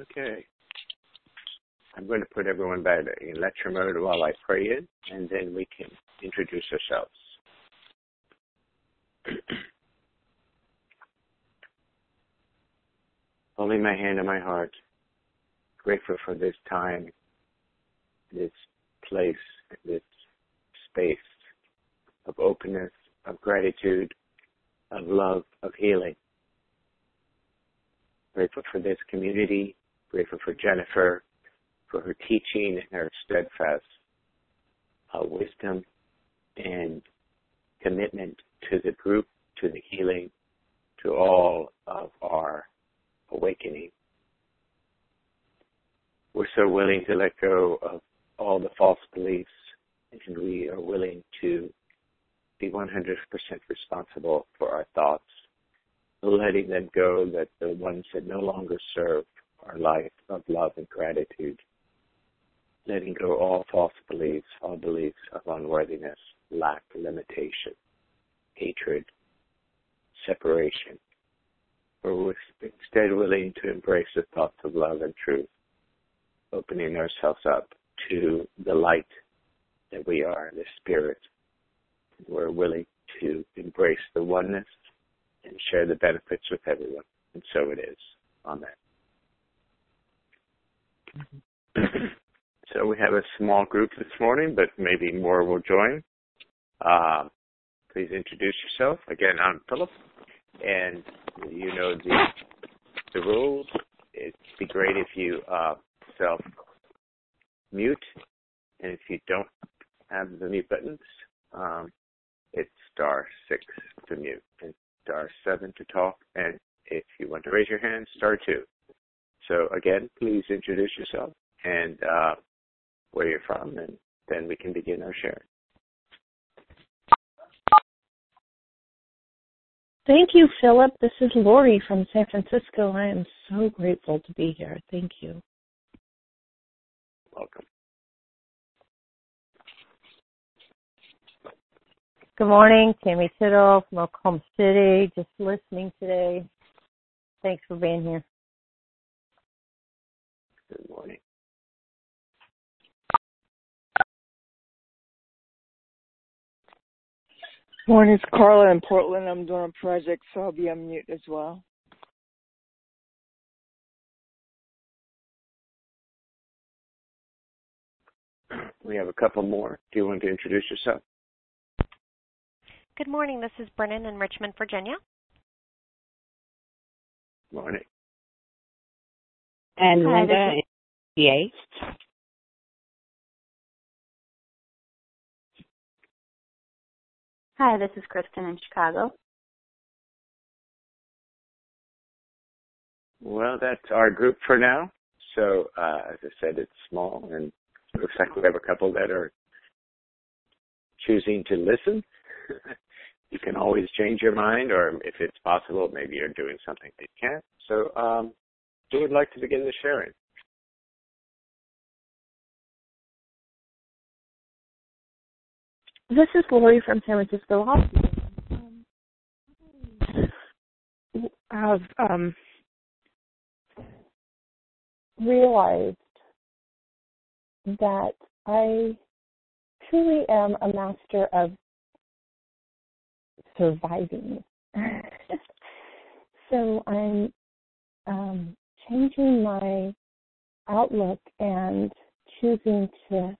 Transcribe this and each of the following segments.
Okay. I'm going to put everyone back in lecture mode while I pray it, and then we can introduce ourselves. Holding my hand on my heart, grateful for this time, this place, this space of openness, of gratitude, of love, of healing. Grateful for this community, grateful for Jennifer, for her teaching and her steadfast uh, wisdom and commitment to the group, to the healing, to all of our awakening. We're so willing to let go of all the false beliefs and we are willing to be 100% responsible for our thoughts, letting them go that the ones that no longer serve our life of love and gratitude letting go all false beliefs, all beliefs of unworthiness, lack, limitation, hatred, separation. We're instead willing to embrace the thoughts of love and truth, opening ourselves up to the light that we are, the spirit. We're willing to embrace the oneness and share the benefits with everyone. And so it is. Amen. So we have a small group this morning, but maybe more will join. Uh, please introduce yourself. Again, I'm Philip, and you know the the rules. It'd be great if you uh, self mute, and if you don't have the mute buttons, um, it's star six to mute and star seven to talk, and if you want to raise your hand, star two. So again, please introduce yourself and uh, where you're from, and then we can begin our sharing. Thank you, Philip. This is Lori from San Francisco. I am so grateful to be here. Thank you. Welcome. Good morning, Tammy Tittle from Oklahoma City. Just listening today. Thanks for being here. Good morning. Morning, it's Carla in Portland. I'm doing a project, so I'll be on mute as well. We have a couple more. Do you want to introduce yourself? Good morning. This is Brennan in Richmond, Virginia. Morning. And Hi, Linda in PA. Hi, this is Kristen in Chicago. Well, that's our group for now. So, uh, as I said, it's small, and it looks like we have a couple that are choosing to listen. you can always change your mind, or if it's possible, maybe you're doing something that you can't. So, um, who would like to begin the sharing? This is Lori from San Francisco Hospital. Um, I've um, realized that I truly am a master of surviving. so I'm um, changing my outlook and choosing to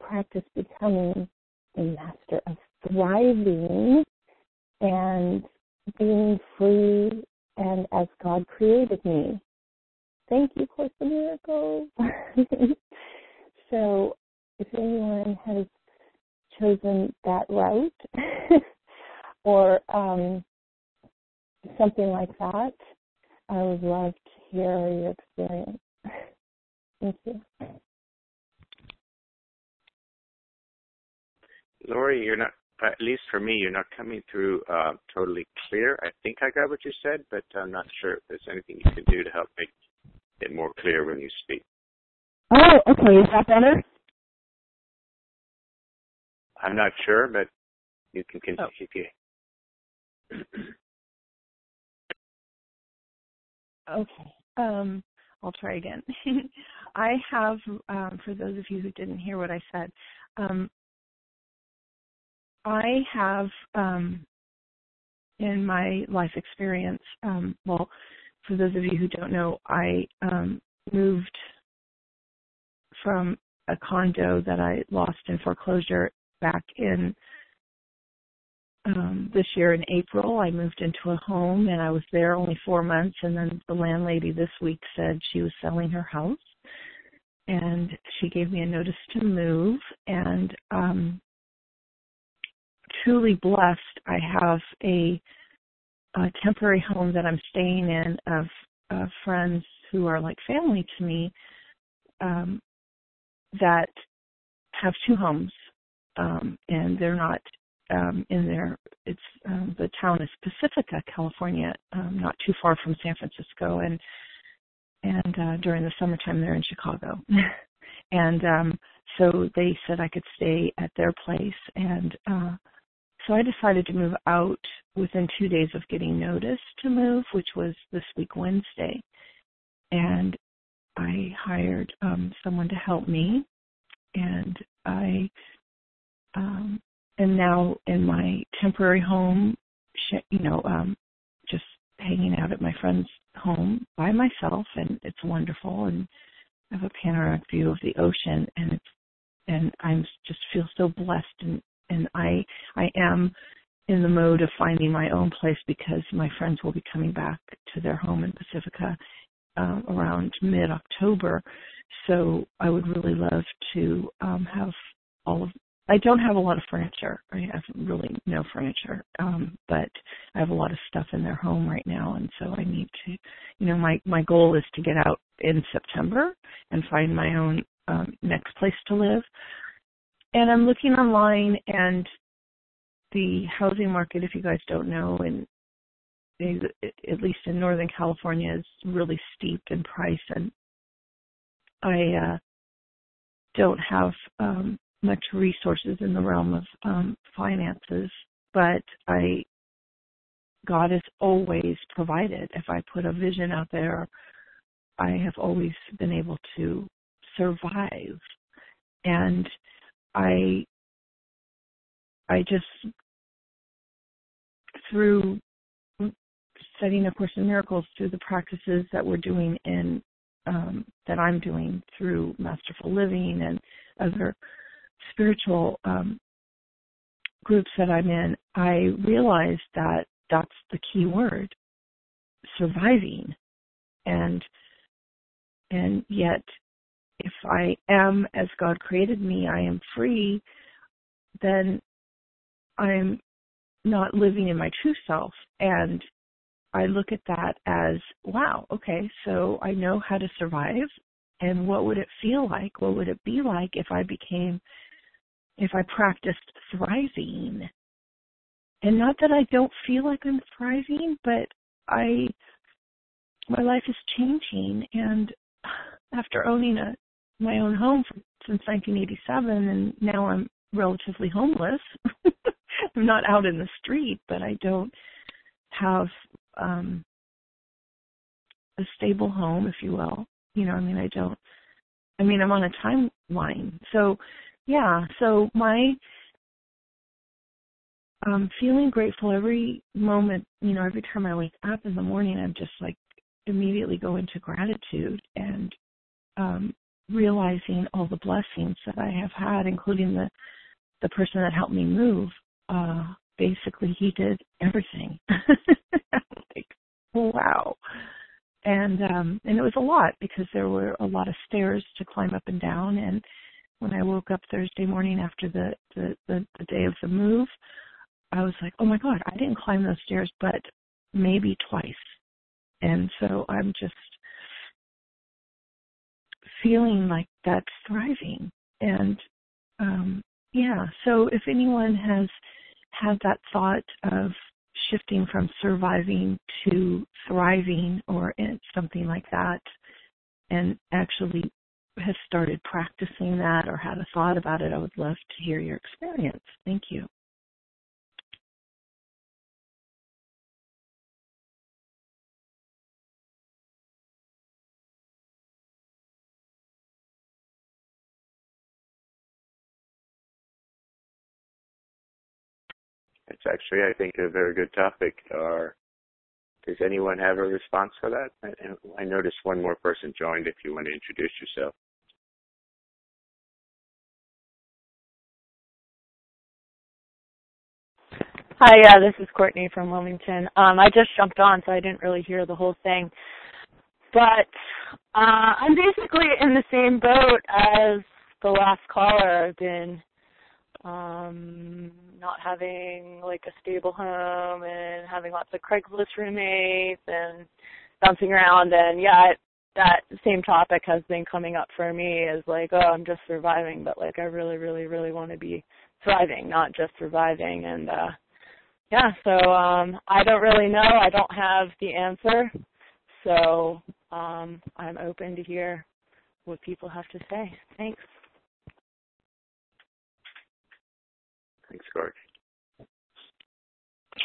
practice becoming a master of thriving and being free and as God created me. Thank you, Course of Miracles. so, if anyone has chosen that route or um, something like that, I would love experience. Thank you. Lori, you're not, at least for me, you're not coming through uh, totally clear. I think I got what you said, but I'm not sure if there's anything you can do to help make it more clear when you speak. Oh, okay. Is that better? I'm not sure, but you can continue. Oh. okay. Um, I'll try again. I have, um, for those of you who didn't hear what I said, um, I have um, in my life experience, um, well, for those of you who don't know, I um, moved from a condo that I lost in foreclosure back in um, this year in April. I moved into a home and I was there only four months, and then the landlady this week said she was selling her house, and she gave me a notice to move. And um, truly blessed, I have a, a temporary home that I'm staying in of, of friends who are like family to me. Um, that have two homes um, and they're not um, in there. It's um, the town is Pacifica, California, um, not too far from San Francisco, and and uh, during the summertime they're in Chicago, and um, so they said I could stay at their place, and uh, so I decided to move out within two days of getting notice to move, which was this week Wednesday, and I hired um, someone to help me, and I um, am now in my temporary home, you know, um, just hanging out at my friend's home by myself, and it's wonderful. And I have a panoramic view of the ocean, and it's and I'm just feel so blessed, and and I I am in the mode of finding my own place because my friends will be coming back to their home in Pacifica uh, around mid October. So I would really love to um, have all of. I don't have a lot of furniture. I have really no furniture, um, but I have a lot of stuff in their home right now, and so I need to. You know, my my goal is to get out in September and find my own um, next place to live. And I'm looking online, and the housing market, if you guys don't know, in at least in Northern California, is really steep in price, and I uh, don't have um, much resources in the realm of um, finances, but I God has always provided. If I put a vision out there, I have always been able to survive, and I I just through studying A Course in Miracles through the practices that we're doing in um, that I'm doing through Masterful Living and other spiritual um, groups that I'm in, I realized that that's the key word, surviving, and and yet, if I am as God created me, I am free. Then I'm not living in my true self, and I look at that as, wow, okay, so I know how to survive. And what would it feel like? What would it be like if I became, if I practiced thriving? And not that I don't feel like I'm thriving, but I, my life is changing. And after owning a, my own home for, since 1987, and now I'm relatively homeless. I'm not out in the street, but I don't have um a stable home, if you will. You know, I mean I don't I mean I'm on a timeline. So yeah, so my um feeling grateful every moment, you know, every time I wake up in the morning I'm just like immediately go into gratitude and um realizing all the blessings that I have had, including the the person that helped me move. Uh basically he did everything. like, wow. And um and it was a lot because there were a lot of stairs to climb up and down and when I woke up Thursday morning after the the the, the day of the move, I was like, "Oh my god, I didn't climb those stairs but maybe twice." And so I'm just feeling like that's thriving and um yeah, so if anyone has had that thought of shifting from surviving to thriving or something like that and actually has started practicing that or had a thought about it, I would love to hear your experience. Thank you. It's actually, I think, a very good topic. Or does anyone have a response for that? I, I noticed one more person joined. If you want to introduce yourself. Hi, yeah, this is Courtney from Wilmington. Um, I just jumped on, so I didn't really hear the whole thing. But uh, I'm basically in the same boat as the last caller. I've been um, not having like a stable home and having lots of Craigslist roommates and bouncing around. And yeah, it, that same topic has been coming up for me as like, oh, I'm just surviving, but like I really, really, really want to be thriving, not just surviving. And uh yeah, so um I don't really know. I don't have the answer. So um I'm open to hear what people have to say. Thanks. Thanks, Courtney.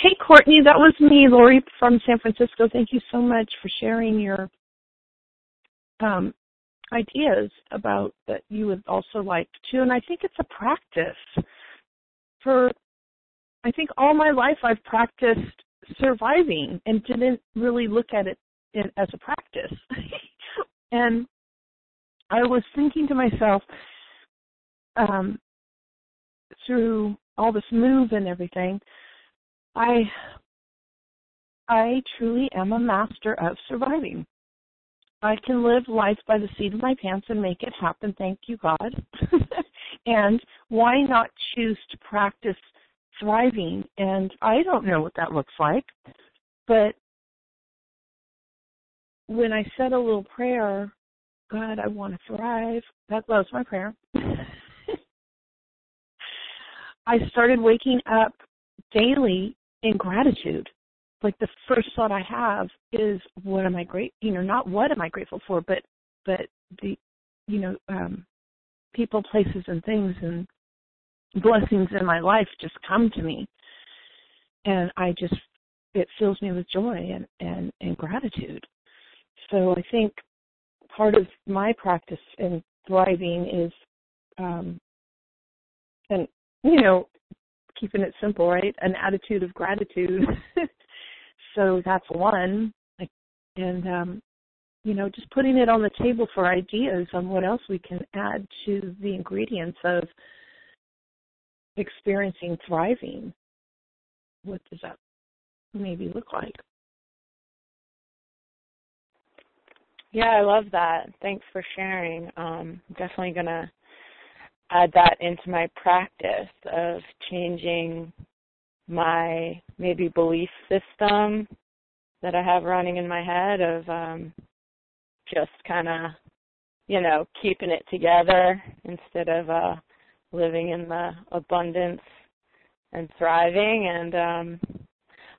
Hey, Courtney, that was me, Lori from San Francisco. Thank you so much for sharing your um, ideas about that you would also like to. And I think it's a practice. For I think all my life I've practiced surviving and didn't really look at it in, as a practice. and I was thinking to myself um, through all this move and everything, I I truly am a master of surviving. I can live life by the seat of my pants and make it happen. Thank you, God. and why not choose to practice thriving? And I don't know what that looks like, but when I said a little prayer, God, I want to thrive, that was my prayer. I started waking up daily in gratitude like the first thought I have is what am I great you know not what am I grateful for but but the you know um people places and things and blessings in my life just come to me. And I just it fills me with joy and and and gratitude. So I think part of my practice in thriving is um and you know keeping it simple right? An attitude of gratitude. So that's one. And um, you know, just putting it on the table for ideas on what else we can add to the ingredients of experiencing thriving. What does that maybe look like? Yeah, I love that. Thanks for sharing. Um, definitely gonna add that into my practice of changing my maybe belief system that I have running in my head of um just kind of you know keeping it together instead of uh living in the abundance and thriving. And um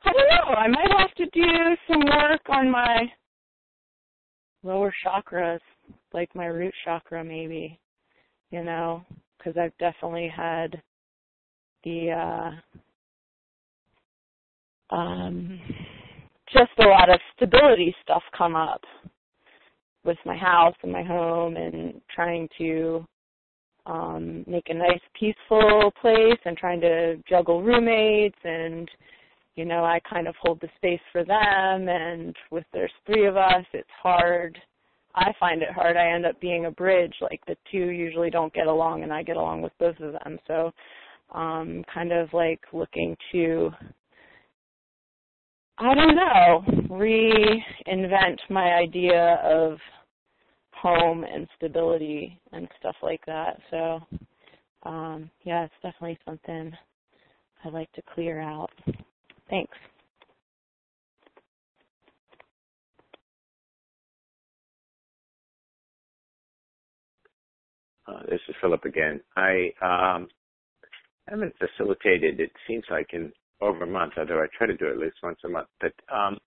I don't know, I might have to do some work on my lower chakras, like my root chakra maybe, you know, because I've definitely had the uh um, just a lot of stability stuff come up with my house and my home and trying to um make a nice peaceful place and trying to juggle roommates and you know I kind of hold the space for them and with there's three of us it's hard. I find it hard. I end up being a bridge like the two usually don't get along and I get along with both of them. So um kind of like looking to I don't know, reinvent my idea of home and stability and stuff like that. So, um, yeah, it's definitely something I'd like to clear out. Thanks. Uh, this is Philip again. I um, haven't facilitated. It seems like in over a month, although I try to do it at least once a month. But um,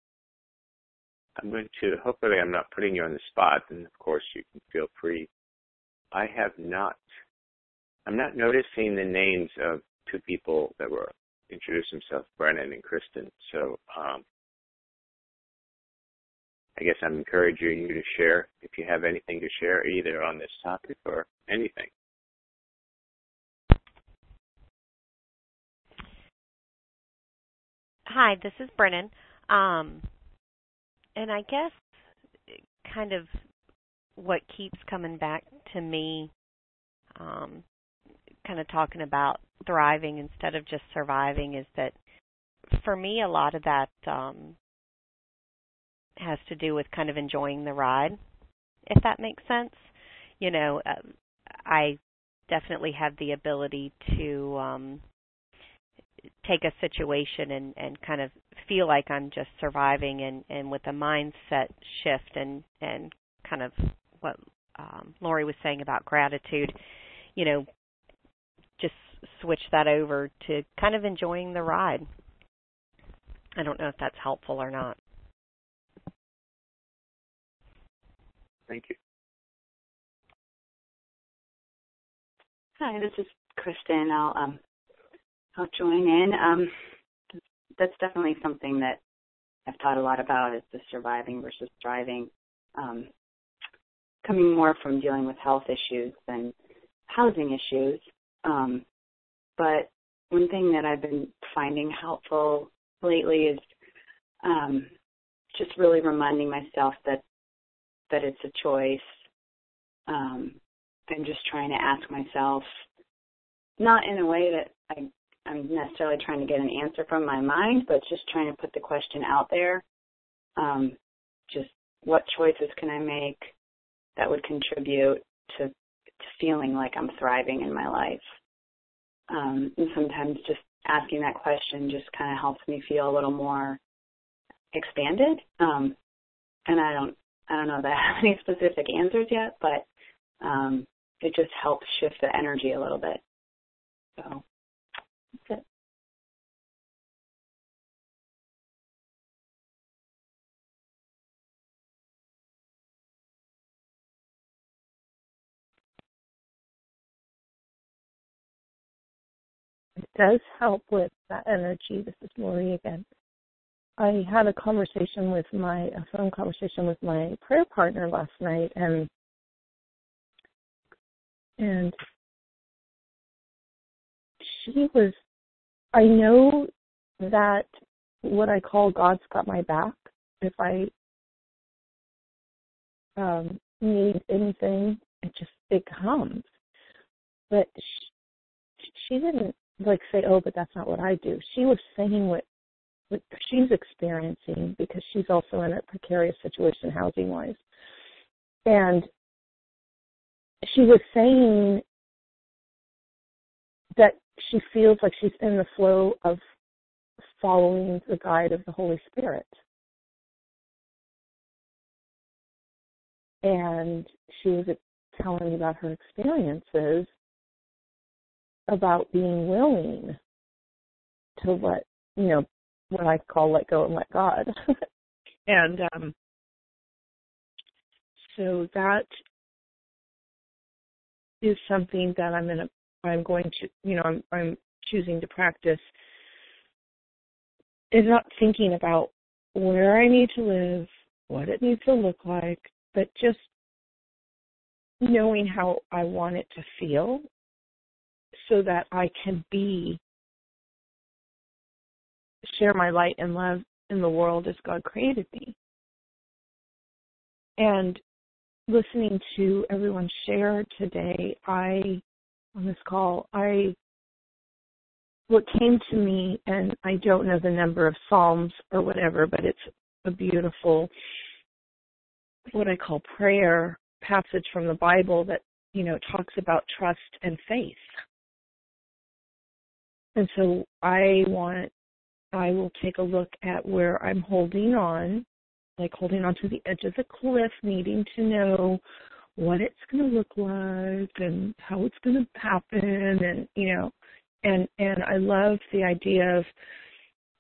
I'm going to, hopefully, I'm not putting you on the spot, and of course, you can feel free. I have not, I'm not noticing the names of two people that were introduced themselves, Brennan and Kristen. So um, I guess I'm encouraging you to share if you have anything to share, either on this topic or anything. Hi, this is Brennan. Um, and I guess kind of what keeps coming back to me, um, kind of talking about thriving instead of just surviving, is that for me, a lot of that um, has to do with kind of enjoying the ride, if that makes sense. You know, uh, I definitely have the ability to um, take a situation and, and kind of feel like I'm just surviving and, and with a mindset shift and, and kind of what um, Lori was saying about gratitude, you know, just switch that over to kind of enjoying the ride. I don't know if that's helpful or not. Thank you. Hi, this is Kristen. I'll um I'll join in. Um that's definitely something that I've thought a lot about is the surviving versus thriving. Um coming more from dealing with health issues than housing issues. Um but one thing that I've been finding helpful lately is um just really reminding myself that that it's a choice. Um, I'm just trying to ask myself, not in a way that I, I'm necessarily trying to get an answer from my mind, but just trying to put the question out there. Um, just what choices can I make that would contribute to, to feeling like I'm thriving in my life? Um, and sometimes just asking that question just kind of helps me feel a little more expanded. Um, and I don't I don't know that I have any specific answers yet, but um, it just helps shift the energy a little bit. So It does help with that energy. This is Lori again. I had a conversation with my a phone conversation with my prayer partner last night and and she was I know that what I call God's got my back if I um need anything it just it comes but she, she didn't like say oh but that's not what I do she was saying what what she's experiencing because she's also in a precarious situation housing wise. And she was saying that she feels like she's in the flow of following the guide of the Holy Spirit. And she was telling me about her experiences about being willing to let, you know, what I call let go and let God. and um, so that is something that I'm gonna I'm going to you know I'm I'm choosing to practice is not thinking about where I need to live, what it needs to look like, but just knowing how I want it to feel so that I can be share my light and love in the world as God created me. And listening to everyone share today, I, on this call, I, what came to me, and I don't know the number of Psalms or whatever, but it's a beautiful, what I call prayer passage from the Bible that, you know, talks about trust and faith. And so I want I will take a look at where I'm holding on, like holding on to the edge of the cliff, needing to know what it's going to look like and how it's going to happen and you know and and I love the idea of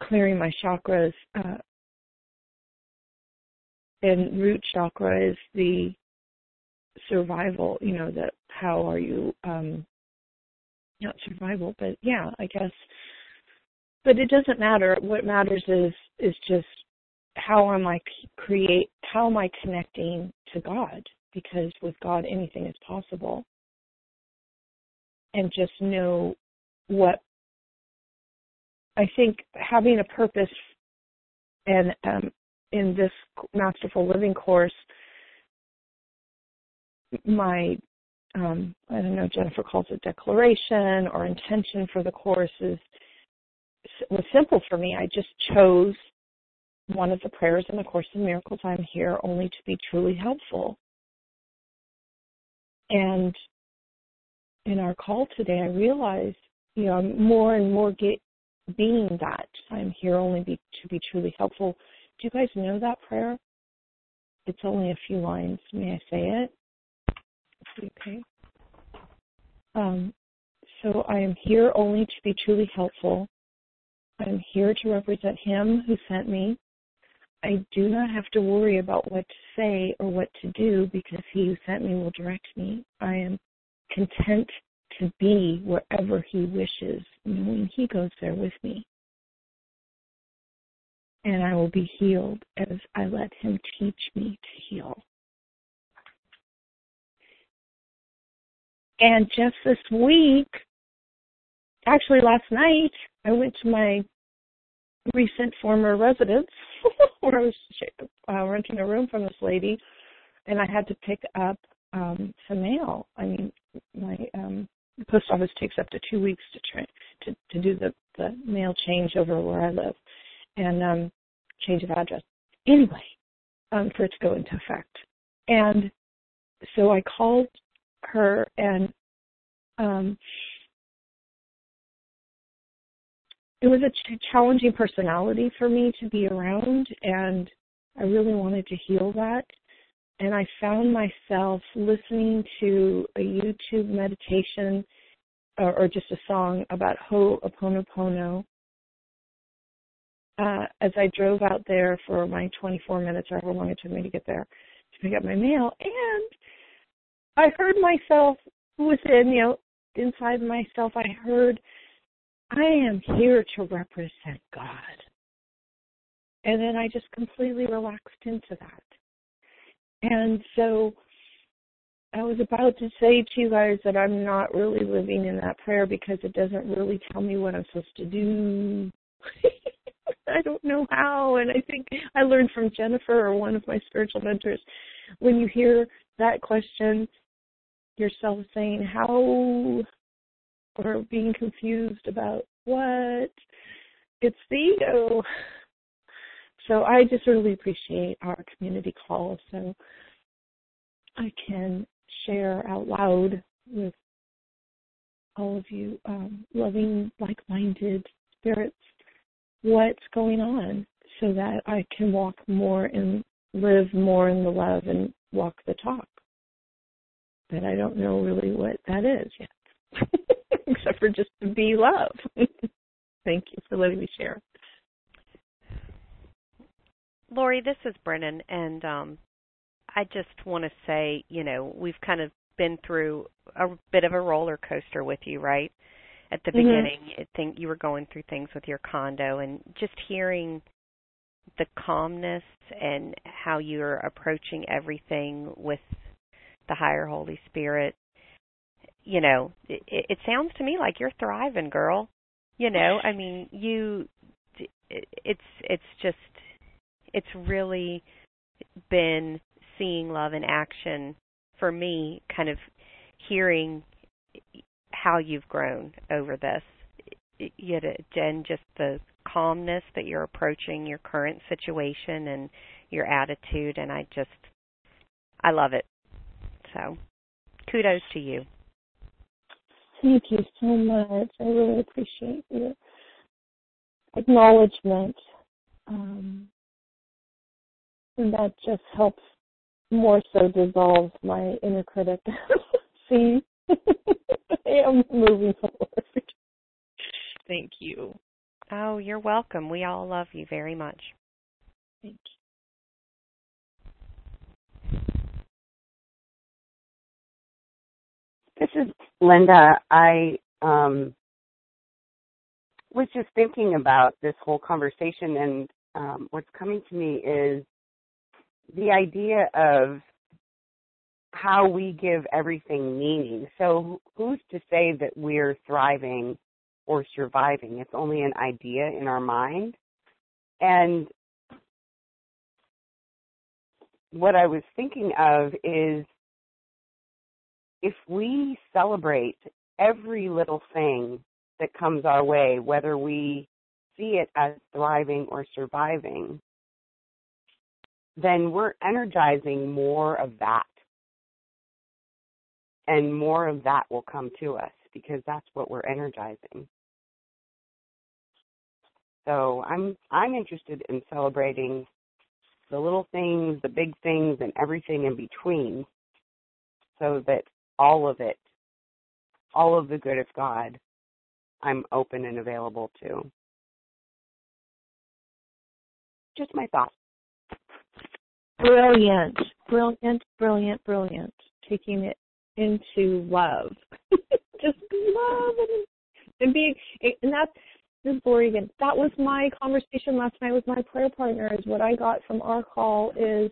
clearing my chakras uh and root chakra is the survival you know that how are you um not survival but yeah i guess but it doesn't matter. What matters is is just how am I create how am I connecting to God? Because with God anything is possible. And just know what I think having a purpose and um, in this masterful living course, my um, I don't know, Jennifer calls it declaration or intention for the course is was simple for me. I just chose one of the prayers in the Course in Miracles. I'm here only to be truly helpful. And in our call today, I realized, you know, I'm more and more get, being that I'm here only be, to be truly helpful. Do you guys know that prayer? It's only a few lines. May I say it? Okay. Um, so I am here only to be truly helpful. I am here to represent Him who sent me. I do not have to worry about what to say or what to do because He who sent me will direct me. I am content to be wherever He wishes, knowing He goes there with me. And I will be healed as I let Him teach me to heal. And just this week, actually last night, I went to my recent former residence where I was uh, renting a room from this lady, and I had to pick up um some mail. I mean, my um the post office takes up to two weeks to tra- to to do the the mail change over where I live, and um change of address. Anyway, um for it to go into effect, and so I called her and um it was a ch- challenging personality for me to be around and I really wanted to heal that. And I found myself listening to a YouTube meditation or, or just a song about Ho'oponopono uh, as I drove out there for my 24 minutes or however long it took me to get there to pick up my mail and I heard myself within, you know, inside myself, I heard, I am here to represent God. And then I just completely relaxed into that. And so I was about to say to you guys that I'm not really living in that prayer because it doesn't really tell me what I'm supposed to do. I don't know how. And I think I learned from Jennifer or one of my spiritual mentors when you hear that question, yourself saying how or being confused about what it's the ego. So i just really appreciate our community call so i can share out loud with all of you um, loving like-minded spirits what's going on so that i can walk more and live more in the love and walk the talk. But I don't know really what that is yet, except for just to be love. Thank you for letting me share. Lori, this is Brennan, and um, I just want to say, you know, we've kind of been through a bit of a roller coaster with you, right? At the Mhm. beginning, I think you were going through things with your condo, and just hearing the calmness and how you're approaching everything with the higher Holy Spirit. You know, it, it sounds to me like you're thriving, girl. You know, I mean, you. It's it's just it's really been seeing love in action for me. Kind of hearing how you've grown over this. Yet, uh, and just the calmness that you're approaching your current situation and your attitude, and I just I love it. So kudos to you. Thank you so much. I really appreciate your acknowledgement. Um, and that just helps more so dissolve my inner critic. See, I am moving forward. Thank you. Oh, you're welcome. We all love you very much. Thank you. This is Linda. I um, was just thinking about this whole conversation, and um, what's coming to me is the idea of how we give everything meaning. So, who's to say that we're thriving or surviving? It's only an idea in our mind. And what I was thinking of is if we celebrate every little thing that comes our way, whether we see it as thriving or surviving, then we're energizing more of that. And more of that will come to us because that's what we're energizing. So I'm I'm interested in celebrating the little things, the big things and everything in between so that all of it, all of the good of God, I'm open and available to. Just my thoughts. Brilliant, brilliant, brilliant, brilliant. Taking it into love, just love and, and being, and that's this is Lori. That was my conversation last night with my prayer partner. Is what I got from our call is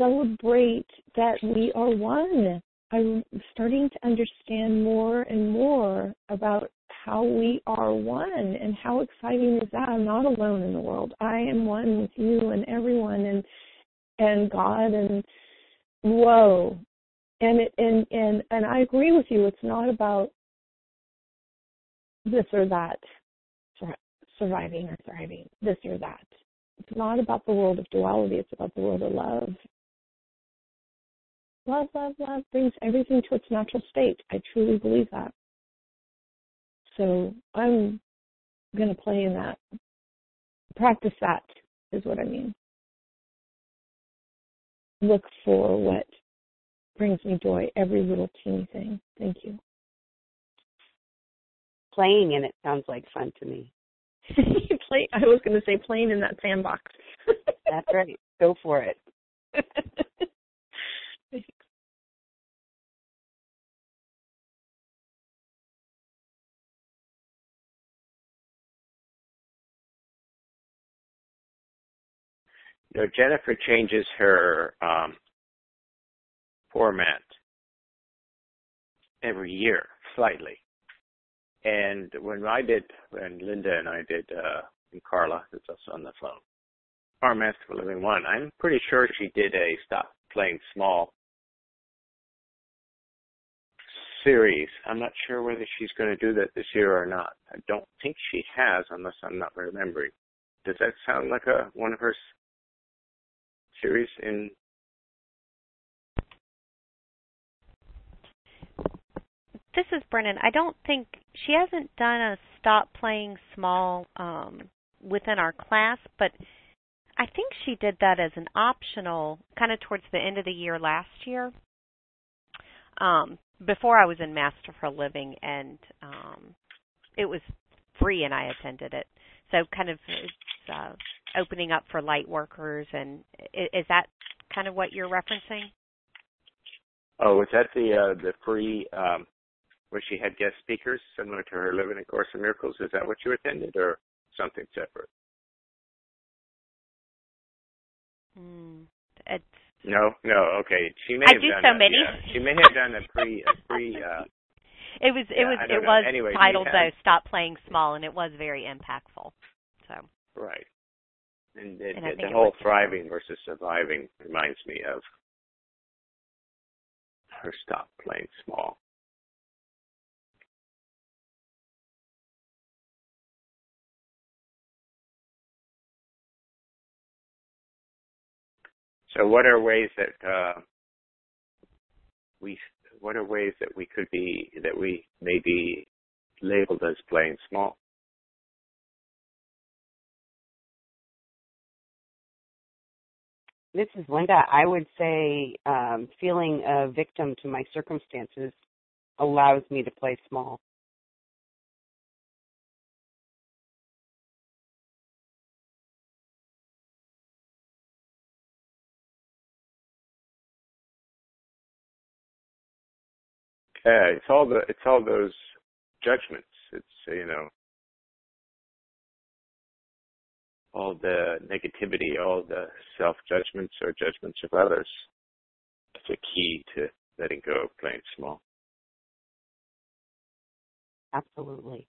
celebrate that we are one. I'm starting to understand more and more about how we are one and how exciting is that. I'm not alone in the world. I am one with you and everyone and and god and whoa. And it and and and i agree with you. It's not about this or that surviving or thriving this or that. It's not about the world of duality. It's about the world of love love love love brings everything to its natural state i truly believe that so I'm going to play in that. Practice that is what I mean. Look for what brings me joy, every little teeny thing. Thank you. Playing in it sounds like fun to me. Play. I was going to say playing in that sandbox. That's right. Go for it. know, Jennifer changes her um, format every year slightly. And when I did, when Linda and I did, uh, and Carla, who's also on the phone, our Masterful Living One, I'm pretty sure she did a Stop Playing Small series. I'm not sure whether she's going to do that this year or not. I don't think she has, unless I'm not remembering. Does that sound like a one of her in this is Brennan. I don't think she hasn't done a stop playing small um within our class, but I think she did that as an optional kind of towards the end of the year last year. Um before I was in Masterful Living and um it was free and I attended it. So kind of uh, opening up for light workers, and is that kind of what you're referencing? Oh, was that the uh, the free um, where she had guest speakers similar to her Living a Course in Miracles? Is that what you attended, or something separate? Mm, it's no, no. Okay, she may I have do done so a, many. Yeah, she may have done a pre a pre. Uh, it was it yeah, was it know. was anyway, titled had, though "Stop Playing Small" and it was very impactful. So right. And, the, and the, the whole thriving versus surviving reminds me of her stop playing small. So, what are ways that uh, we? What are ways that we could be that we may be labeled as playing small? This is Linda. I would say um, feeling a victim to my circumstances allows me to play small. Uh, it's all the it's all those judgments. It's you know all the negativity, all the self judgments or judgments of others. That's a key to letting go of playing small. Absolutely.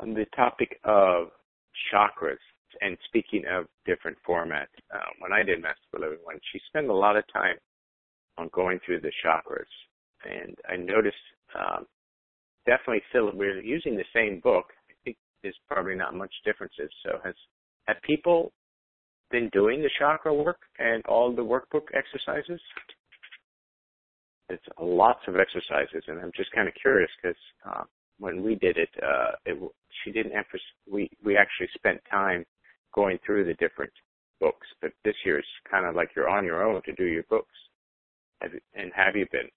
On the topic of chakras, and speaking of different formats, uh, when I did Master for Living One, she spent a lot of time on going through the chakras, and I noticed um, definitely still we're using the same book. I think there's probably not much differences. So has have people been doing the chakra work and all the workbook exercises? It's lots of exercises, and I'm just kind of curious because uh, when we did it, uh, it she didn't emphasize. We we actually spent time going through the different books, but this year it's kind of like you're on your own to do your books. And have you been?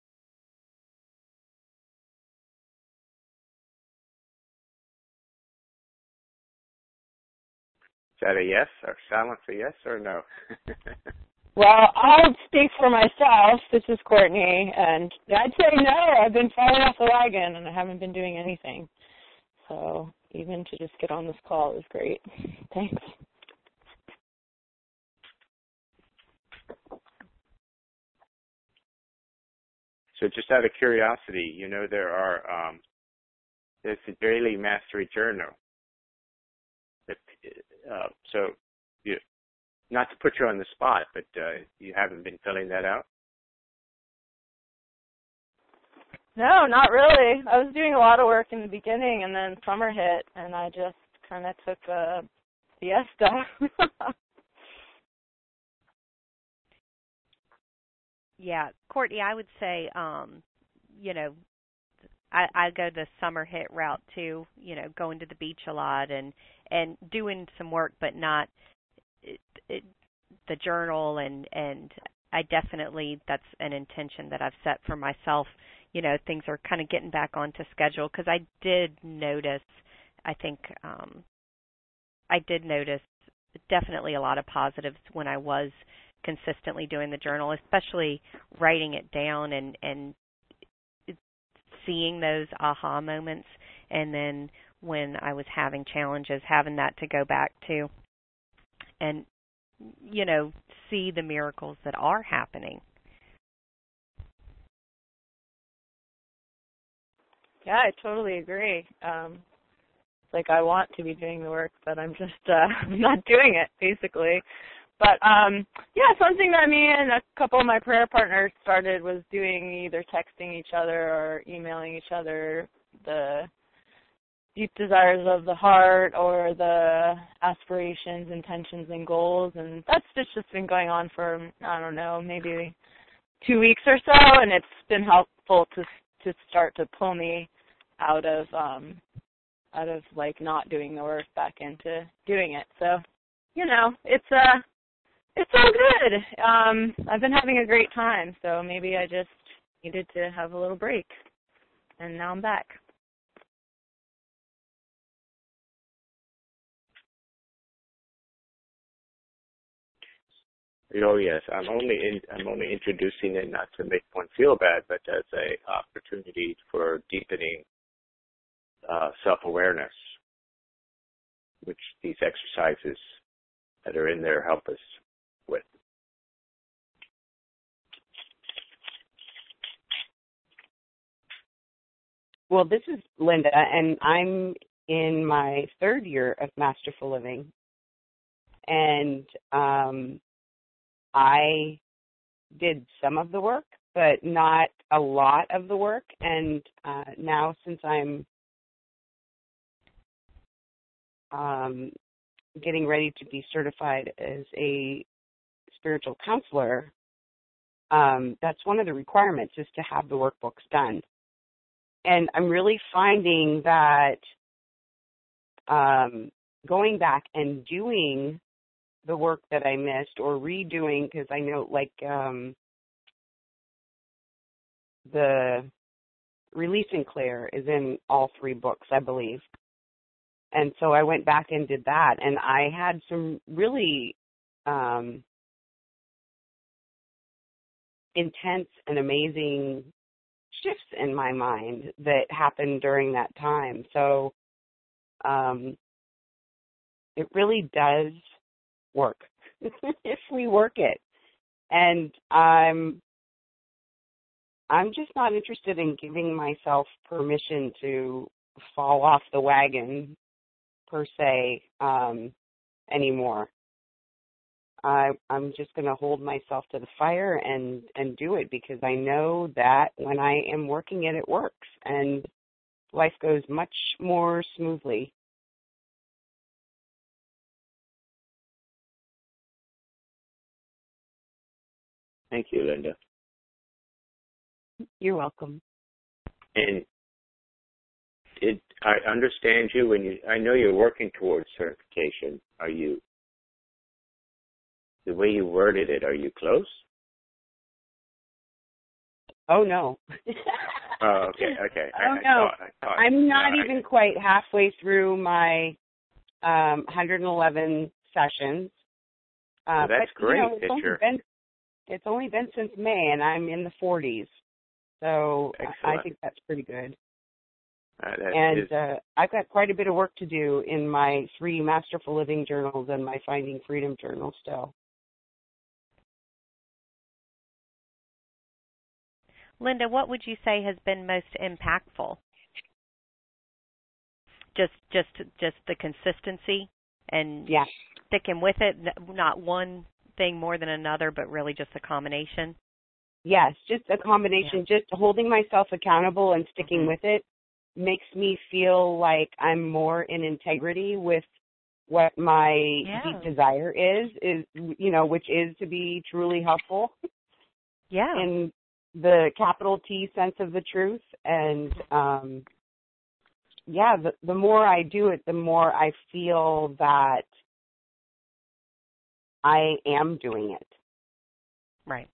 Is that a yes or silence a yes or no? well, I'll speak for myself. This is Courtney, and I'd say no. I've been falling off the wagon, and I haven't been doing anything. So even to just get on this call is great. Thanks. So just out of curiosity, you know there are um, there's a daily mastery journal. Uh, so, you, not to put you on the spot, but uh, you haven't been filling that out. No, not really. I was doing a lot of work in the beginning, and then summer hit, and I just kind of took a siesta. yeah, Courtney, I would say, um, you know, I, I go the summer hit route too. You know, going to the beach a lot and and doing some work, but not it, it, the journal and and I definitely that's an intention that I've set for myself. You know, things are kind of getting back onto schedule because I did notice. I think um, I did notice definitely a lot of positives when I was consistently doing the journal, especially writing it down and and seeing those aha moments and then when I was having challenges having that to go back to and you know see the miracles that are happening yeah i totally agree. Um like i want to be doing the work but i'm just uh not doing it basically. But um yeah, something that me and a couple of my prayer partners started was doing either texting each other or emailing each other the deep desires of the heart or the aspirations, intentions and goals. And that's just just been going on for I don't know, maybe 2 weeks or so. And it's been helpful to to start to pull me out of um out of like not doing the work back into doing it. So, you know, it's a it's all good. Um, I've been having a great time, so maybe I just needed to have a little break. And now I'm back. Oh yes, I'm only in, I'm only introducing it not to make one feel bad, but as a opportunity for deepening uh, self-awareness, which these exercises that are in there help us with. Well, this is Linda, and I'm in my third year of Masterful Living. And um, I did some of the work, but not a lot of the work. And uh, now, since I'm um, getting ready to be certified as a spiritual counselor, um, that's one of the requirements is to have the workbooks done. And I'm really finding that um, going back and doing the work that I missed or redoing, because I know like um, the Releasing Claire is in all three books, I believe. And so I went back and did that, and I had some really um, intense and amazing shifts in my mind that happened during that time. So um, it really does work if we work it. And I'm I'm just not interested in giving myself permission to fall off the wagon per se um, anymore. I, I'm just going to hold myself to the fire and and do it because I know that when I am working it, it works and life goes much more smoothly. Thank you, Linda. You're welcome. And it, I understand you when you. I know you're working towards certification. Are you? The way you worded it, are you close? Oh no. oh, okay, okay. Oh I, no. thought, I thought, I'm not yeah, even quite halfway through my um 111 sessions. Uh, Well, that's but, you know, great it's only been it's only been since May, and I'm in the 40s, so I- I think that's pretty good. Uh, and is- uh, I've got quite a bit of work to do in my three Masterful Living journals and my Finding Freedom journal still. Linda, what would you say has been most impactful? Just just just the consistency and Yeah. sticking with it. Not one thing more than another, but really just a combination. Yes, just a combination, just holding myself accountable and sticking Mm-hmm. with it makes me feel like I'm more in integrity with what my Yeah. deep desire is, is you know, which is to be truly helpful Yeah. in the capital T sense of the truth. And um yeah, the the more I do it, the more I feel that I am doing it. Right.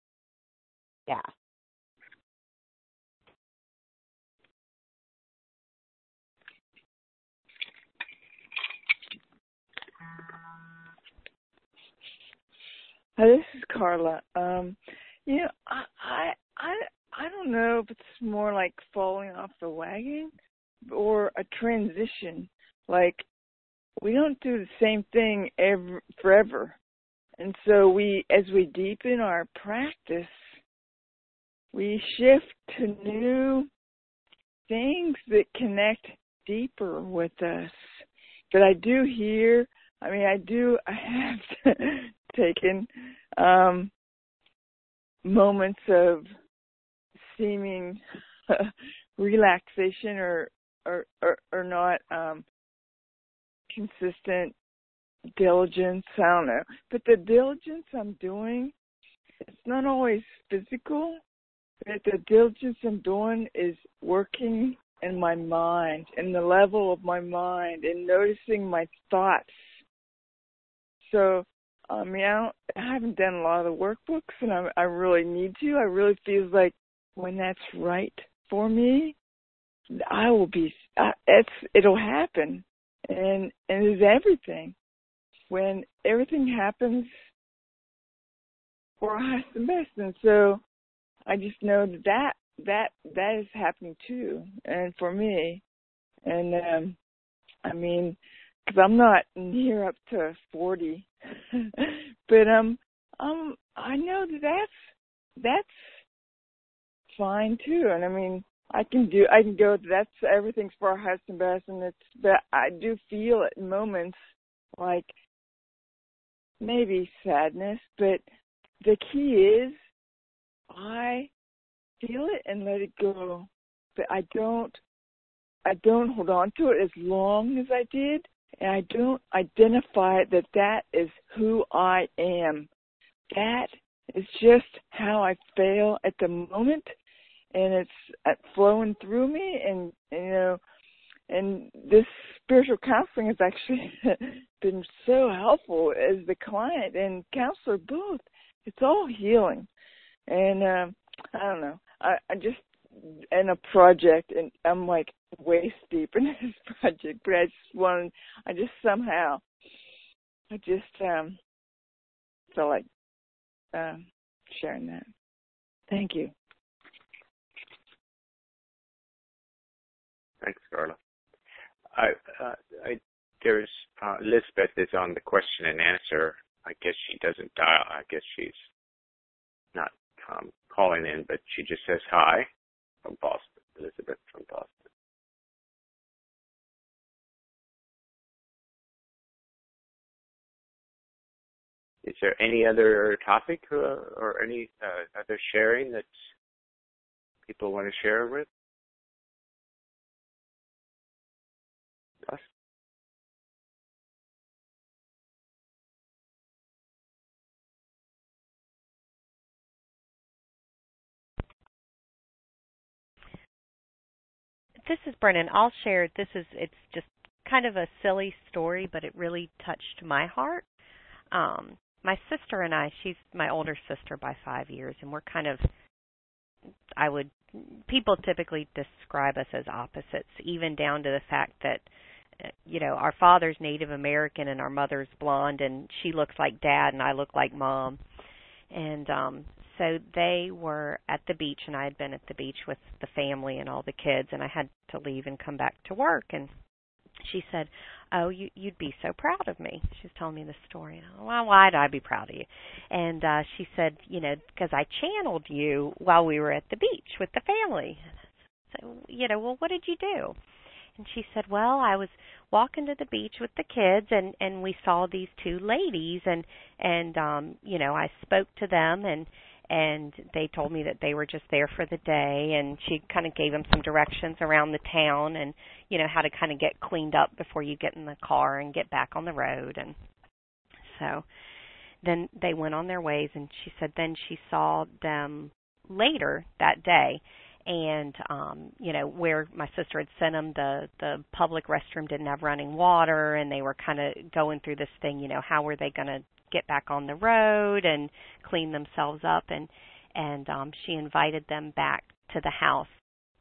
Yeah. Hi, this is Carla. Um, you know, I, I, I, I don't know if it's more like falling off the wagon or a transition. Like we don't do the same thing ever forever, and so we, as we deepen our practice, we shift to new things that connect deeper with us. But I do hear. I mean, I do. I have taken um, moments of seeming relaxation or or or, or not um, consistent diligence. I don't know, but the diligence I'm doing, it's not always physical. But the diligence I'm doing is working in my mind, in the level of my mind, and noticing my thoughts. So I mean, I, don't, I haven't done a lot of the workbooks, and I, I really need to. I really feel like when that's right for me, I will be. Uh, it's it'll happen, and and it's everything. When everything happens for highest and best, and so I just know that that that that is happening too, and for me, and um, I mean, because I'm not near up to forty but um um I know that that's that's fine too. And I mean I can do I can go that's everything's for our highest and best and it's but I do feel at moments like maybe sadness, but the key is I feel it and let it go. But I don't I don't hold on to it as long as I did and I don't identify that that is who I am. That is just how I feel at the moment, and it's uh, flowing through me. And, you know, and this spiritual counseling has actually been so helpful as the client and counselor both. It's all healing, and um, I don't know. I, I just in a project and I'm like waist deep in this project, but I just wanted, I just somehow, I just um felt like um sharing that. Thank you. Thanks, Carla. I, uh, I, there's uh, Elizabeth is on the question and answer. I guess she doesn't dial. I guess she's not um, calling in, but she just says hi from Boston, Elizabeth from Boston. Is there any other topic uh, or any uh, other sharing that people want to share with? This is Brennan. I'll share. This is it's just kind of a silly story, but it really touched my heart. Um, my sister and I, she's my older sister by five years, and we're kind of, I would, people typically describe us as opposites, even down to the fact that, uh, you know, our father's Native American and our mother's blonde, and she looks like dad, and I look like mom. And um so they were at the beach, and I had been at the beach with the family and all the kids, and I had to leave and come back to work, and she said, "Oh, you you'd be so proud of me." She was telling me the story. And, well, why'd I be proud of you? And uh she said, "You know, because I channeled you while we were at the beach with the family." So, you know, well, what did you do? And she said, "Well, I was walking to the beach with the kids and and we saw these two ladies and and um, you know, I spoke to them and and they told me that they were just there for the day and she kind of gave them some directions around the town and you know how to kind of get cleaned up before you get in the car and get back on the road and so then they went on their ways and she said then she saw them later that day and um you know where my sister had sent them the the public restroom didn't have running water and they were kind of going through this thing you know how were they going to get back on the road and clean themselves up and and um she invited them back to the house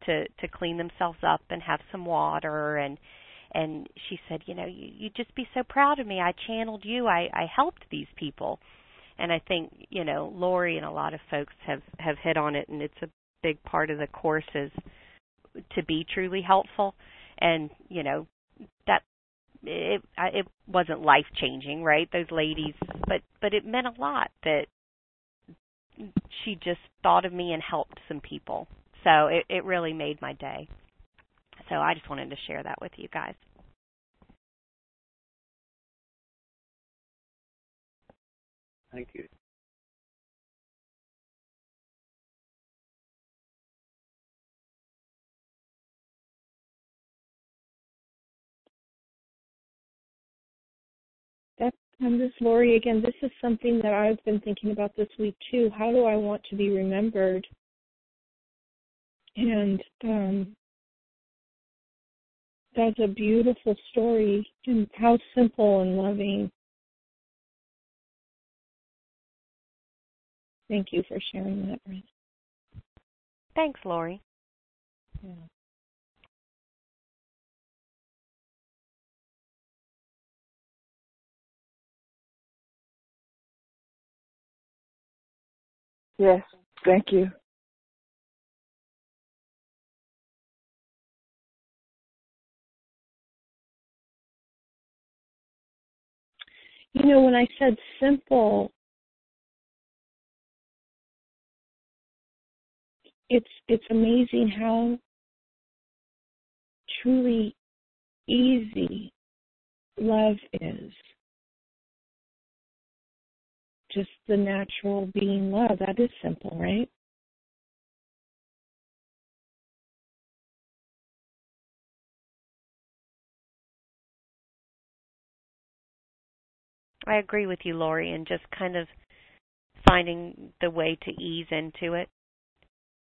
to to clean themselves up and have some water and and she said you know you you'd just be so proud of me. I channeled you. I i helped these people. And i think you know lori and a lot of folks have have hit on it and it's a big part of the course is to be truly helpful. And you know that it it wasn't life changing, right? Those ladies, but but it meant a lot that she just thought of me and helped some people. So it it really made my day. So I just wanted to share that with you guys. Thank you. Um, this Lori again. This is something that I've been thinking about this week too. How do I want to be remembered? And um, that's a beautiful story, and how simple and loving. Thank you for sharing that, Brent. Thanks, Lori. Yeah. Yes, thank you. You know, when I said simple, it's it's amazing how truly easy love is just the natural being love. That is simple, right? I agree with you, Lori, and just kind of finding the way to ease into it.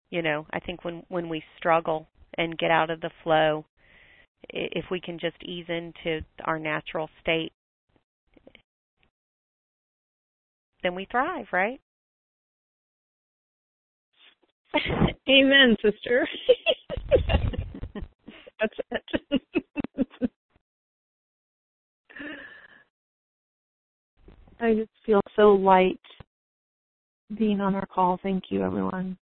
You know, I think when when we struggle and get out of the flow, if we can just ease into our natural state, then we thrive, right? Amen, sister. That's it. I just feel so light being on our call. Thank you, everyone.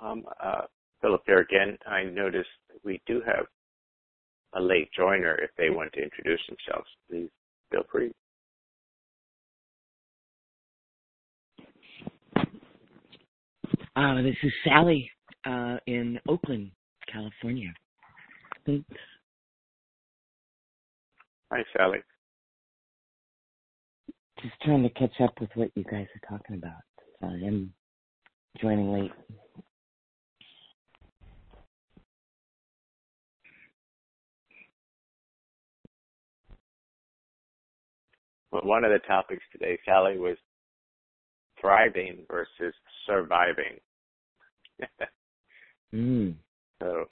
Um, uh, Philip here again. I noticed we do have a late joiner if they want to introduce themselves. Please feel free. Uh, this is Sally uh, in Oakland, California. Thanks. Hi, Sally. Just trying to catch up with what you guys are talking about. Sorry, I'm joining late. One of the topics today, Sally, was thriving versus surviving. mm. So,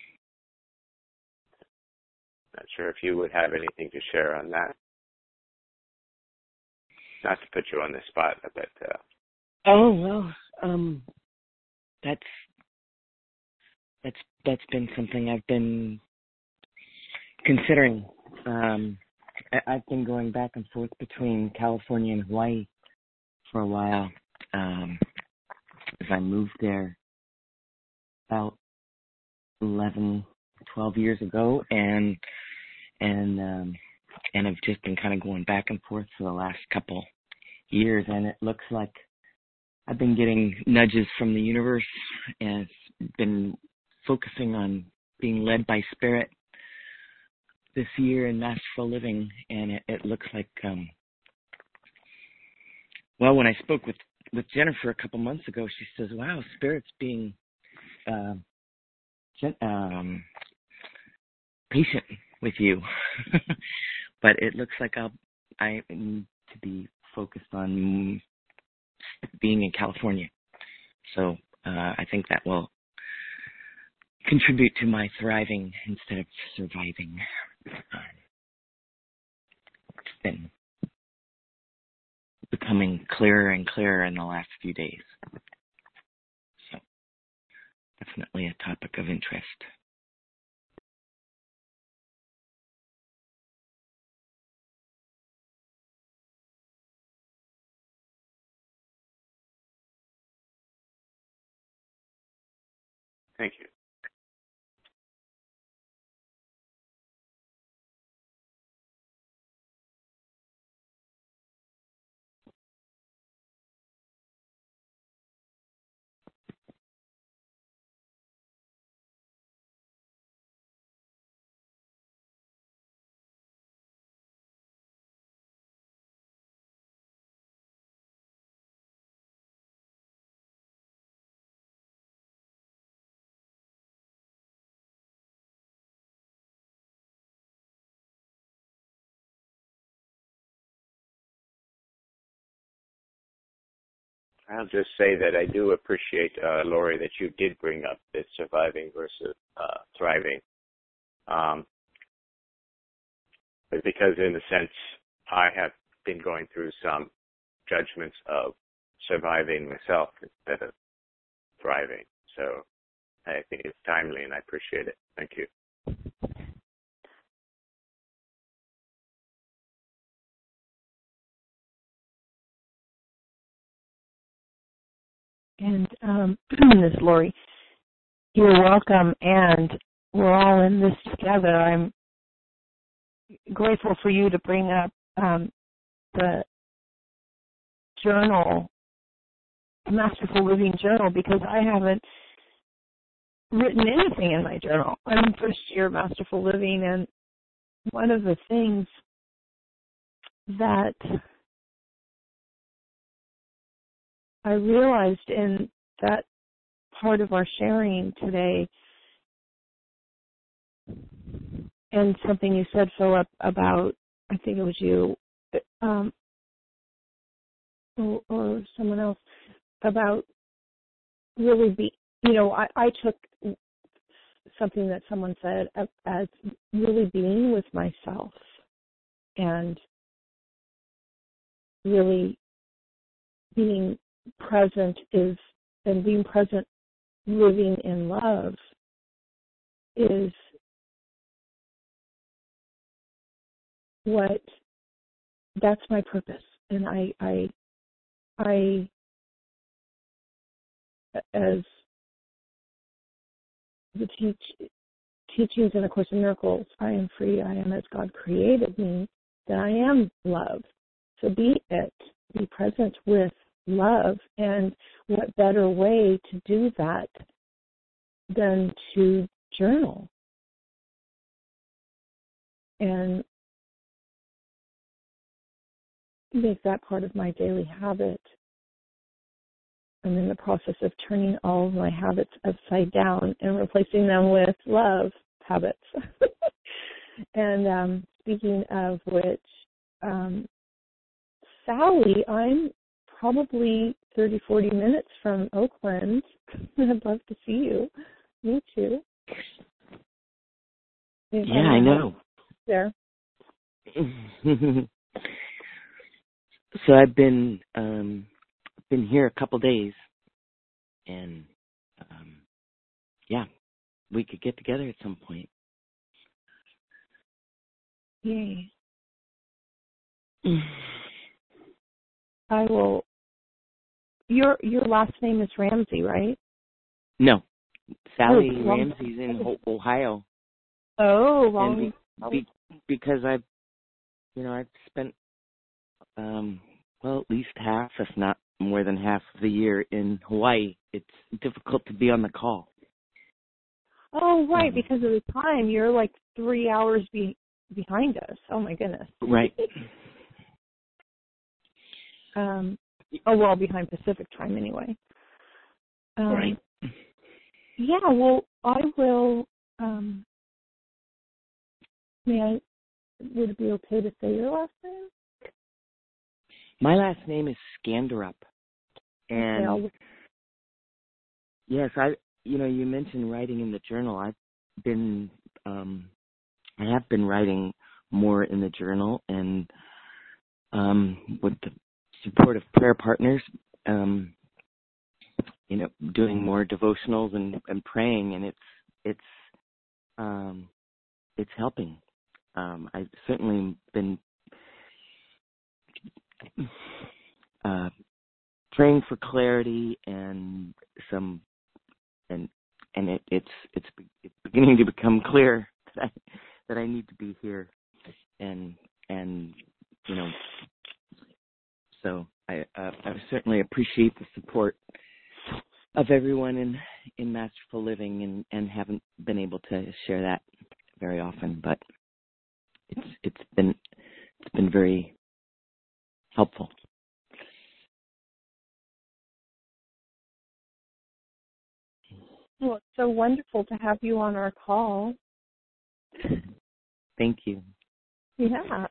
not sure if you would have anything to share on that. Not to put you on the spot, but uh, oh well, um, that's that's that's been something I've been considering. Um, I've been going back and forth between California and Hawaii for a while. Um, as I moved there about 11, 12 years ago, and and um, and I've just been kind of going back and forth for the last couple years, and it looks like I've been getting nudges from the universe, and it's been focusing on being led by spirit this year in masterful living, and it, it looks like um, well, when I spoke with with Jennifer a couple months ago, she says, "Wow, spirit's being uh, gen- um, patient with you," but it looks like I'll I need to be focused on being in California. So uh, I think that will contribute to my thriving instead of surviving. Been becoming clearer and clearer in the last few days. So definitely a topic of interest. I'll just say that I do appreciate, uh, Lori, that you did bring up this surviving versus uh, thriving. Um, because, in a sense, I have been going through some judgments of surviving myself instead of thriving. So I think it's timely and I appreciate it. Thank you. And um, Miss Lori, you're welcome, and we're all in this together. I'm grateful for you to bring up um, the journal, Masterful Living Journal, because I haven't written anything in my journal. I'm first year Masterful Living, and one of the things that I realized in that part of our sharing today, and something you said, Philip, about I think it was you, um, or, or someone else, about really be, you know, I, I took something that someone said as really being with myself and really being present is and being present living in love is what that's my purpose. And i i i as the teach teachings in a course in miracles i am free i am as god created me that i am love. So be it be present with love. And what better way to do that than to journal? And make that part of my daily habit. I'm in the process of turning all of my habits upside down and replacing them with love habits. and um, speaking of which, um, Sally, I'm probably 30, 40 minutes from Oakland. I'd love to see you. Me too. Yeah, I know. There. so I've been um been here a couple days and um yeah, we could get together at some point. Yay. I will your your last name is Ramsey, right? No. Sally Oh, Ramsey's in Ho- Ohio. Oh, And wrong. be, be, because I've you know, I've spent um well at least half, if not more than half of the year in Hawaii. It's difficult to be on the call. Oh, right, Mhm. because of the time. You're like three hours be- behind us. Oh my goodness. Right. Um, oh well, behind Pacific time anyway. Um, Right. Yeah. Well, I will. Um, may I? Would it be okay to say your last name? My last name is Scanderup. And I'll- yes, I you know, you mentioned writing in the journal. I've been um I have been writing more in the journal and um with the support of prayer partners, um you know, doing more devotionals and, and praying and it's it's um it's helping. Um I've certainly been uh praying for clarity and some and and it, it's it's it's beginning to become clear that I, that I need to be here and and you know so I uh, I certainly appreciate the support of everyone in in masterful living and and haven't been able to share that very often but it's it's been it's been very helpful Well, it's so wonderful to have you on our call. thank you Yeah.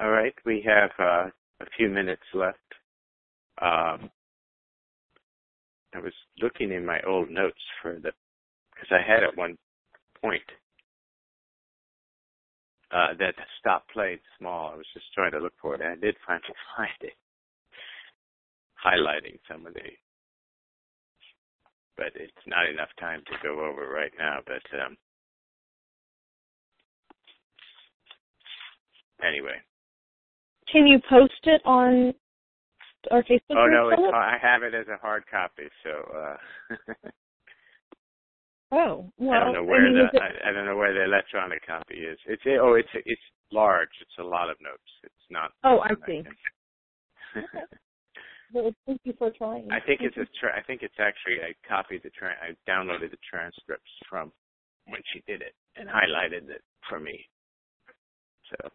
All right, we have uh, a few minutes left. Um, I was looking in my old notes for the because I had at one point uh, that stop playing small. I was just trying to look for it, and I did finally find it, highlighting some of the. But it's not enough time to go over right now. But um, anyway, Can you post it on our Facebook Oh no, it's I have it as a hard copy, so uh Oh, well, I don't know where mean, the it- I, I don't know where the electronic copy is. It's oh it's it's large. It's a lot of notes. It's not. Oh, I I see. Well, thank you for trying. I think it's a tra- I think it's actually I copied the tra- I downloaded the transcripts from when she did it and highlighted it for me. So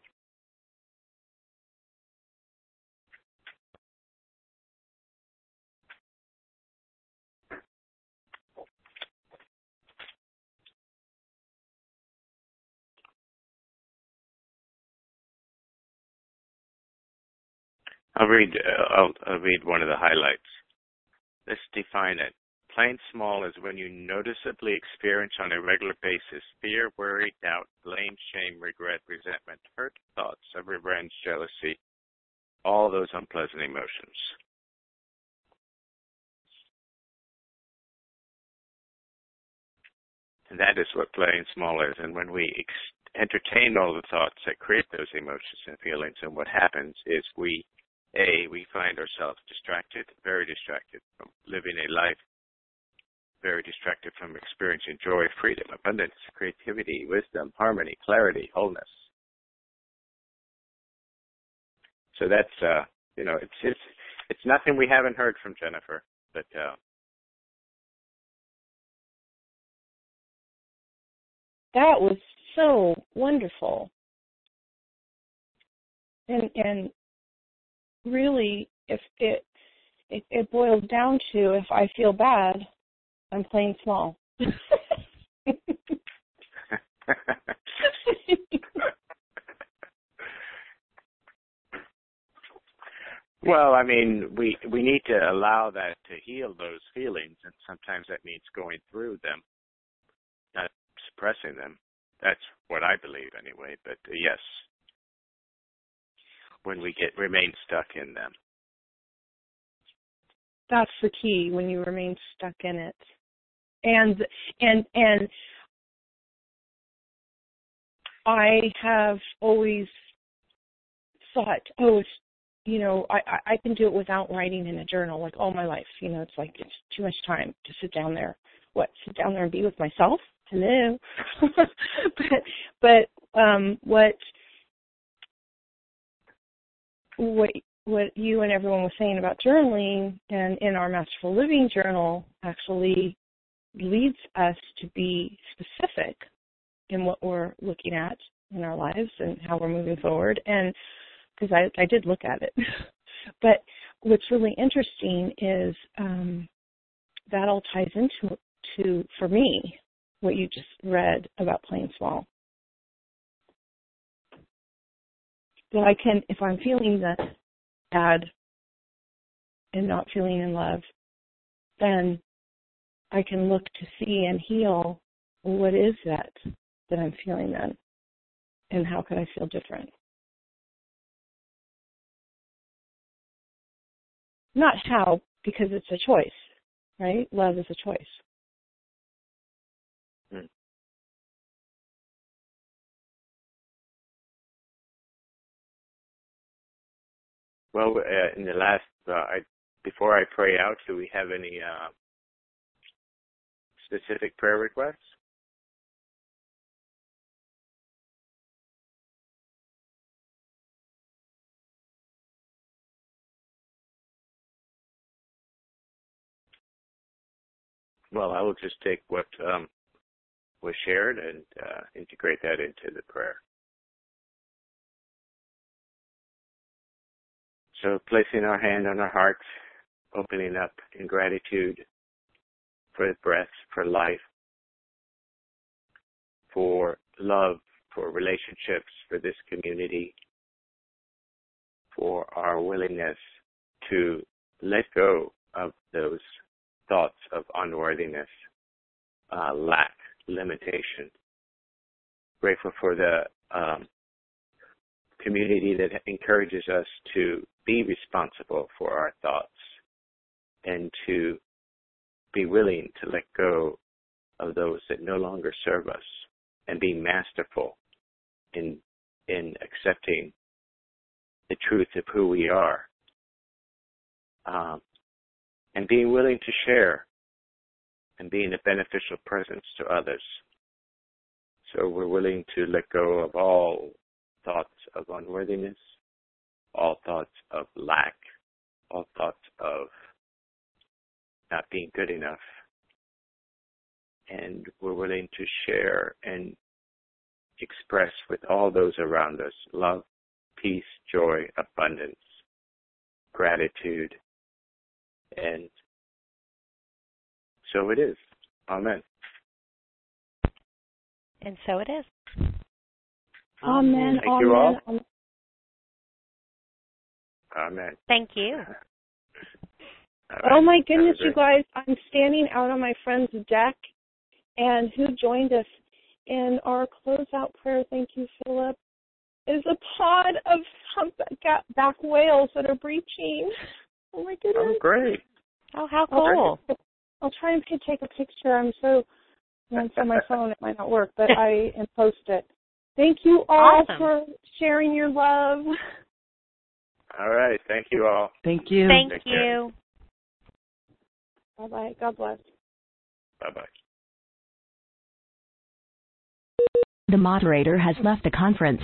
I'll read. I'll, I'll read one of the highlights. Let's define it. Playing small is when you noticeably experience on a regular basis fear, worry, doubt, blame, shame, regret, resentment, hurt, thoughts of revenge, jealousy, all those unpleasant emotions. And that is what playing small is. And when we ex- entertain all the thoughts that create those emotions and feelings, and what happens is we a, we find ourselves distracted, very distracted from living a life very distracted from experiencing joy, freedom, abundance, creativity, wisdom, harmony, clarity, wholeness. So that's uh you know, it's it's it's nothing we haven't heard from Jennifer, but uh that was so wonderful. And and really if it it, it boils down to if I feel bad, I'm playing small. well, I mean, we we need to allow that to heal those feelings, and sometimes that means going through them, not suppressing them. That's what I believe, anyway. But uh, yes, when we get remain stuck in them. That's the key when you remain stuck in it. And and and i have always thought oh it's you know i i I can do it without writing in a journal like all my life. You know it's like it's too much time to sit down there. What sit down there and be with myself? Hello? But but um what what what you and everyone was saying about journaling and in our Masterful Living journal actually leads us to be specific in what we're looking at in our lives and how we're moving forward. And because I, I did look at it, but what's really interesting is um, that all ties into to for me what you just read about playing small. That I can, if I'm feeling that bad and not feeling in love, then I can look to see and heal what is that that I'm feeling then and how could I feel different. Not how, because it's a choice, right? Love is a choice. Well, uh, in the last, uh, I, before I pray out, do we have any uh, specific prayer requests? Well, I will just take what um, was shared and uh, integrate that into the prayer. So placing our hand on our heart, opening up in gratitude for breath, for life, for love, for relationships, for this community, for our willingness to let go of those thoughts of unworthiness, uh, lack, limitation. Grateful for the um, community that encourages us to be responsible for our thoughts and to be willing to let go of those that no longer serve us and be masterful in in accepting the truth of who we are um, and being willing to share and being a beneficial presence to others. So we're willing to let go of all thoughts of unworthiness, all thoughts of lack, all thoughts of not being good enough. And we're willing to share and express with all those around us love, peace, joy, abundance, gratitude, and so it is. Amen. And so it is. Amen. Thank amen. you all. Amen. Thank you. Oh my goodness, you guys! I'm standing out on my friend's deck, and who joined us in our closeout prayer? Thank you, Philip. Is a pod of humpback whales that are breaching. Oh my goodness! Oh, great! Oh, how cool! I'll, I'll try and take a picture. I'm so it's on my phone. It might not work, but I and post it. Thank you all Awesome. for sharing your love. All right. Thank you all. Thank you. Thank Take you. Bye bye. God bless. Bye bye. The moderator has left the conference.